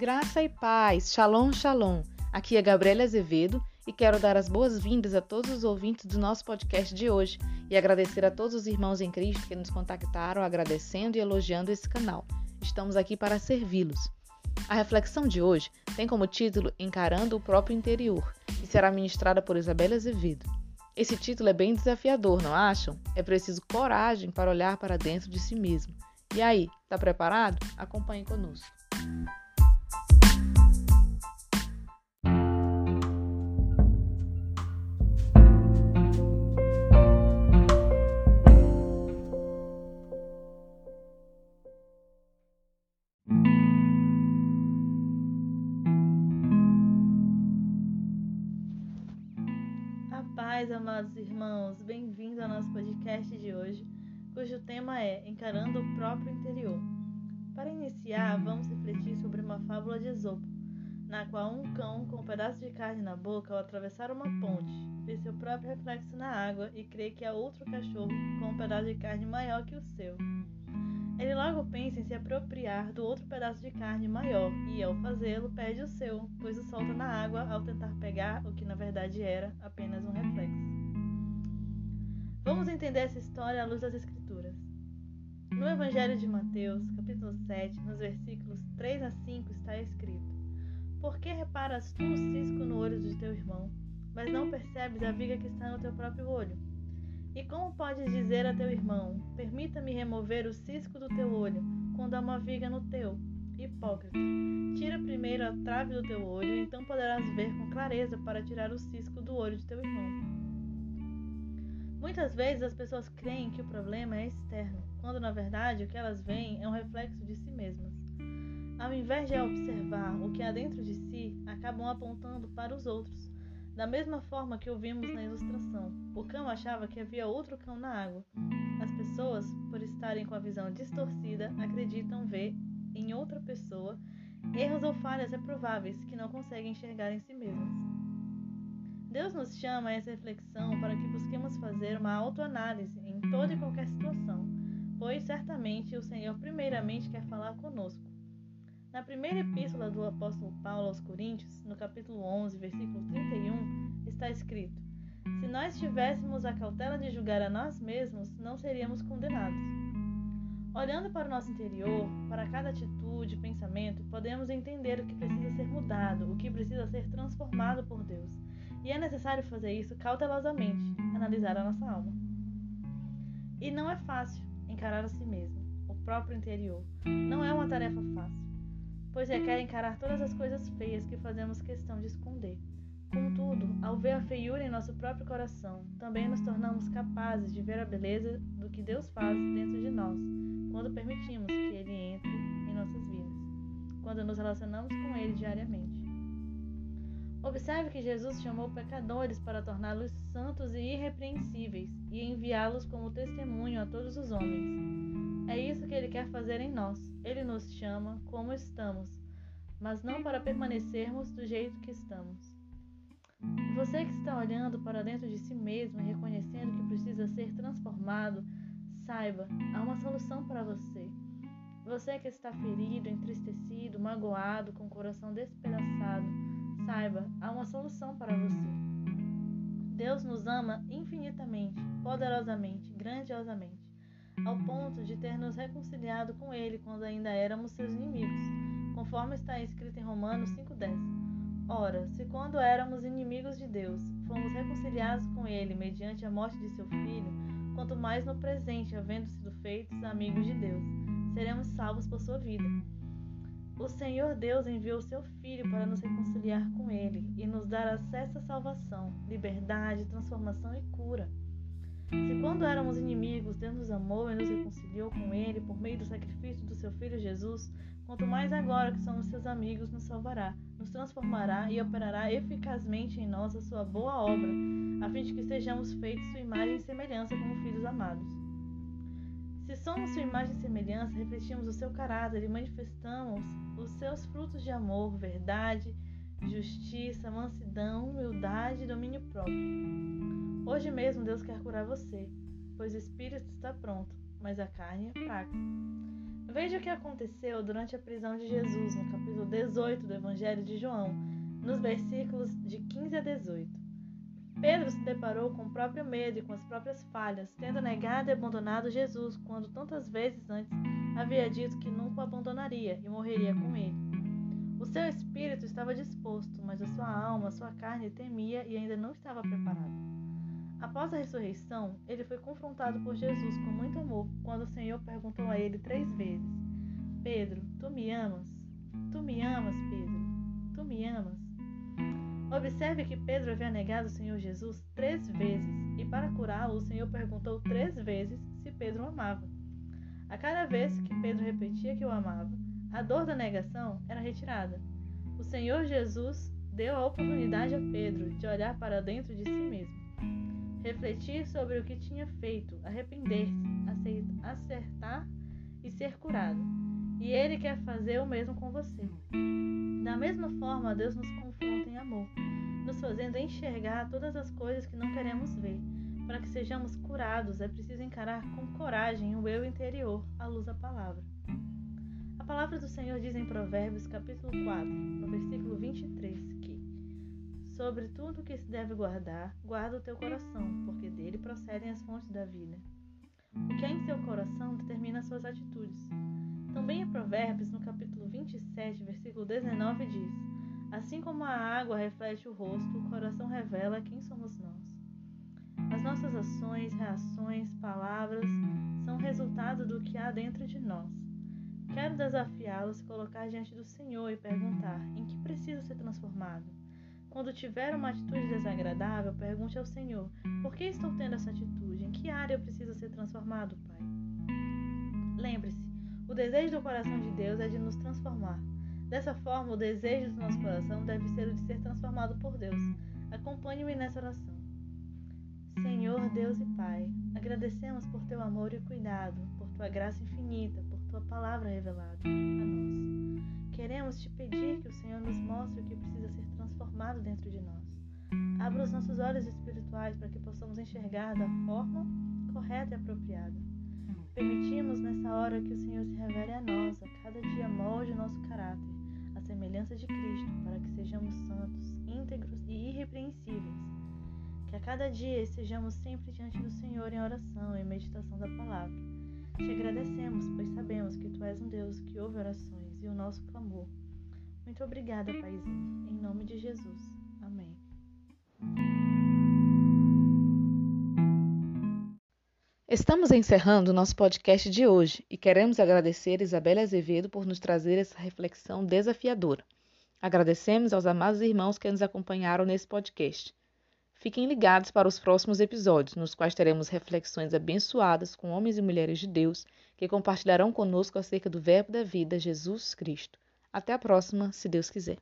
Graça e paz, shalom, shalom. Aqui é Gabriela Azevedo e quero dar as boas-vindas a todos os ouvintes do nosso podcast de hoje e agradecer a todos os irmãos em Cristo que nos contactaram agradecendo e elogiando esse canal. Estamos aqui para servi-los. A reflexão de hoje tem como título Encarando o próprio interior e será ministrada por Isabela Azevedo. Esse título é bem desafiador, não acham? É preciso coragem para olhar para dentro de si mesmo. E aí, está preparado? Acompanhe conosco. Paz, amados irmãos, bem-vindos ao nosso podcast de hoje, cujo tema é Encarando o próprio interior. Para iniciar, vamos refletir sobre uma fábula de Esopo, na qual um cão com um pedaço de carne na boca, ao atravessar uma ponte, vê seu próprio reflexo na água e crê que há outro cachorro com um pedaço de carne maior que o seu. Ele logo pensa em se apropriar do outro pedaço de carne maior e, ao fazê-lo, perde o seu, pois o solta na água ao tentar pegar o que na verdade era apenas um reflexo. Vamos entender essa história à luz das Escrituras. No Evangelho de Mateus, capítulo 7, nos versículos 3 a 5, está escrito: Por que reparas tu o cisco no olho de teu irmão, mas não percebes a viga que está no teu próprio olho? E como podes dizer a teu irmão: Permita-me remover o cisco do teu olho, quando há uma viga no teu? Hipócrita, tira primeiro a trave do teu olho, então poderás ver com clareza para tirar o cisco do olho de teu irmão. Muitas vezes as pessoas creem que o problema é externo, quando na verdade o que elas veem é um reflexo de si mesmas. Ao invés de observar o que há dentro de si, acabam apontando para os outros da mesma forma que ouvimos na ilustração, o cão achava que havia outro cão na água. As pessoas, por estarem com a visão distorcida, acreditam ver em outra pessoa erros ou falhas reprováveis que não conseguem enxergar em si mesmas. Deus nos chama a essa reflexão para que busquemos fazer uma autoanálise em toda e qualquer situação, pois certamente o Senhor primeiramente quer falar conosco na primeira epístola do apóstolo Paulo aos Coríntios, no capítulo 11, versículo 31, está escrito: Se nós tivéssemos a cautela de julgar a nós mesmos, não seríamos condenados. Olhando para o nosso interior, para cada atitude pensamento, podemos entender o que precisa ser mudado, o que precisa ser transformado por Deus. E é necessário fazer isso cautelosamente, analisar a nossa alma. E não é fácil encarar a si mesmo, o próprio interior. Não é uma tarefa fácil pois requer encarar todas as coisas feias que fazemos questão de esconder. Contudo, ao ver a feiura em nosso próprio coração, também nos tornamos capazes de ver a beleza do que Deus faz dentro de nós, quando permitimos que Ele entre em nossas vidas, quando nos relacionamos com Ele diariamente. Observe que Jesus chamou pecadores para torná-los santos e irrepreensíveis e enviá-los como testemunho a todos os homens. É isso que ele quer fazer em nós. Ele nos chama como estamos, mas não para permanecermos do jeito que estamos. Você que está olhando para dentro de si mesmo e reconhecendo que precisa ser transformado, saiba, há uma solução para você. Você que está ferido, entristecido, magoado, com o coração despedaçado, saiba, há uma solução para você. Deus nos ama infinitamente, poderosamente, grandiosamente ao ponto de ter nos reconciliado com Ele quando ainda éramos seus inimigos, conforme está escrito em Romanos 5,10. Ora, se quando éramos inimigos de Deus, fomos reconciliados com Ele mediante a morte de seu Filho, quanto mais no presente, havendo sido feitos amigos de Deus, seremos salvos por sua vida. O Senhor Deus enviou seu Filho para nos reconciliar com Ele e nos dar acesso à salvação, liberdade, transformação e cura. Se quando éramos inimigos, Deus nos amou e nos reconciliou com Ele por meio do sacrifício do seu Filho Jesus, quanto mais agora que somos seus amigos, nos salvará, nos transformará e operará eficazmente em nós a sua boa obra, a fim de que sejamos feitos sua imagem e semelhança como filhos amados. Se somos sua imagem e semelhança, refletimos o seu caráter e manifestamos os seus frutos de amor, verdade, justiça, mansidão, humildade e domínio próprio. Hoje mesmo Deus quer curar você, pois o espírito está pronto, mas a carne é fraca. Veja o que aconteceu durante a prisão de Jesus, no capítulo 18 do Evangelho de João, nos versículos de 15 a 18. Pedro se deparou com o próprio medo e com as próprias falhas, tendo negado e abandonado Jesus quando tantas vezes antes havia dito que nunca o abandonaria e morreria com ele. Seu espírito estava disposto, mas a sua alma, a sua carne temia e ainda não estava preparada. Após a ressurreição, ele foi confrontado por Jesus com muito amor quando o Senhor perguntou a ele três vezes: Pedro, tu me amas? Tu me amas, Pedro? Tu me amas? Observe que Pedro havia negado o Senhor Jesus três vezes, e para curá-lo, o Senhor perguntou três vezes se Pedro o amava. A cada vez que Pedro repetia que o amava, a dor da negação era retirada. O Senhor Jesus deu a oportunidade a Pedro de olhar para dentro de si mesmo, refletir sobre o que tinha feito, arrepender-se, acertar e ser curado. E Ele quer fazer o mesmo com você. Da mesma forma, Deus nos confronta em amor, nos fazendo enxergar todas as coisas que não queremos ver. Para que sejamos curados, é preciso encarar com coragem o eu interior, à luz da palavra. Palavra do Senhor diz em Provérbios, capítulo 4, no versículo 23, que Sobre tudo que se deve guardar, guarda o teu coração, porque dele procedem as fontes da vida. O que é em seu coração determina suas atitudes. Também em Provérbios, no capítulo 27, versículo 19, diz: Assim como a água reflete o rosto, o coração revela quem somos nós. As nossas ações, reações, palavras são resultado do que há dentro de nós. Quero desafiá-lo a se colocar diante do Senhor e perguntar: em que preciso ser transformado? Quando tiver uma atitude desagradável, pergunte ao Senhor: por que estou tendo essa atitude? Em que área eu preciso ser transformado, Pai? Lembre-se, o desejo do coração de Deus é de nos transformar. Dessa forma, o desejo do nosso coração deve ser o de ser transformado por Deus. Acompanhe-me nessa oração. Senhor Deus e Pai, agradecemos por teu amor e cuidado, por tua graça infinita, por tua palavra revelada a nós. Queremos te pedir que o Senhor nos mostre o que precisa ser transformado dentro de nós. Abra os nossos olhos espirituais para que possamos enxergar da forma correta e apropriada. Permitimos nessa hora que o Senhor se revele a nós, a cada dia molde o nosso caráter, a semelhança de Cristo, para que sejamos santos, íntegros e irrepreensíveis. Que a cada dia estejamos sempre diante do Senhor em oração e meditação da palavra. Te agradecemos, pois sabemos que Tu és um Deus que ouve orações e o nosso clamor. Muito obrigada, Paizinho. Em nome de Jesus. Amém. Estamos encerrando o nosso podcast de hoje e queremos agradecer Isabela Azevedo por nos trazer essa reflexão desafiadora. Agradecemos aos amados irmãos que nos acompanharam nesse podcast. Fiquem ligados para os próximos episódios, nos quais teremos reflexões abençoadas com homens e mulheres de Deus que compartilharão conosco acerca do Verbo da vida, Jesus Cristo. Até a próxima, se Deus quiser.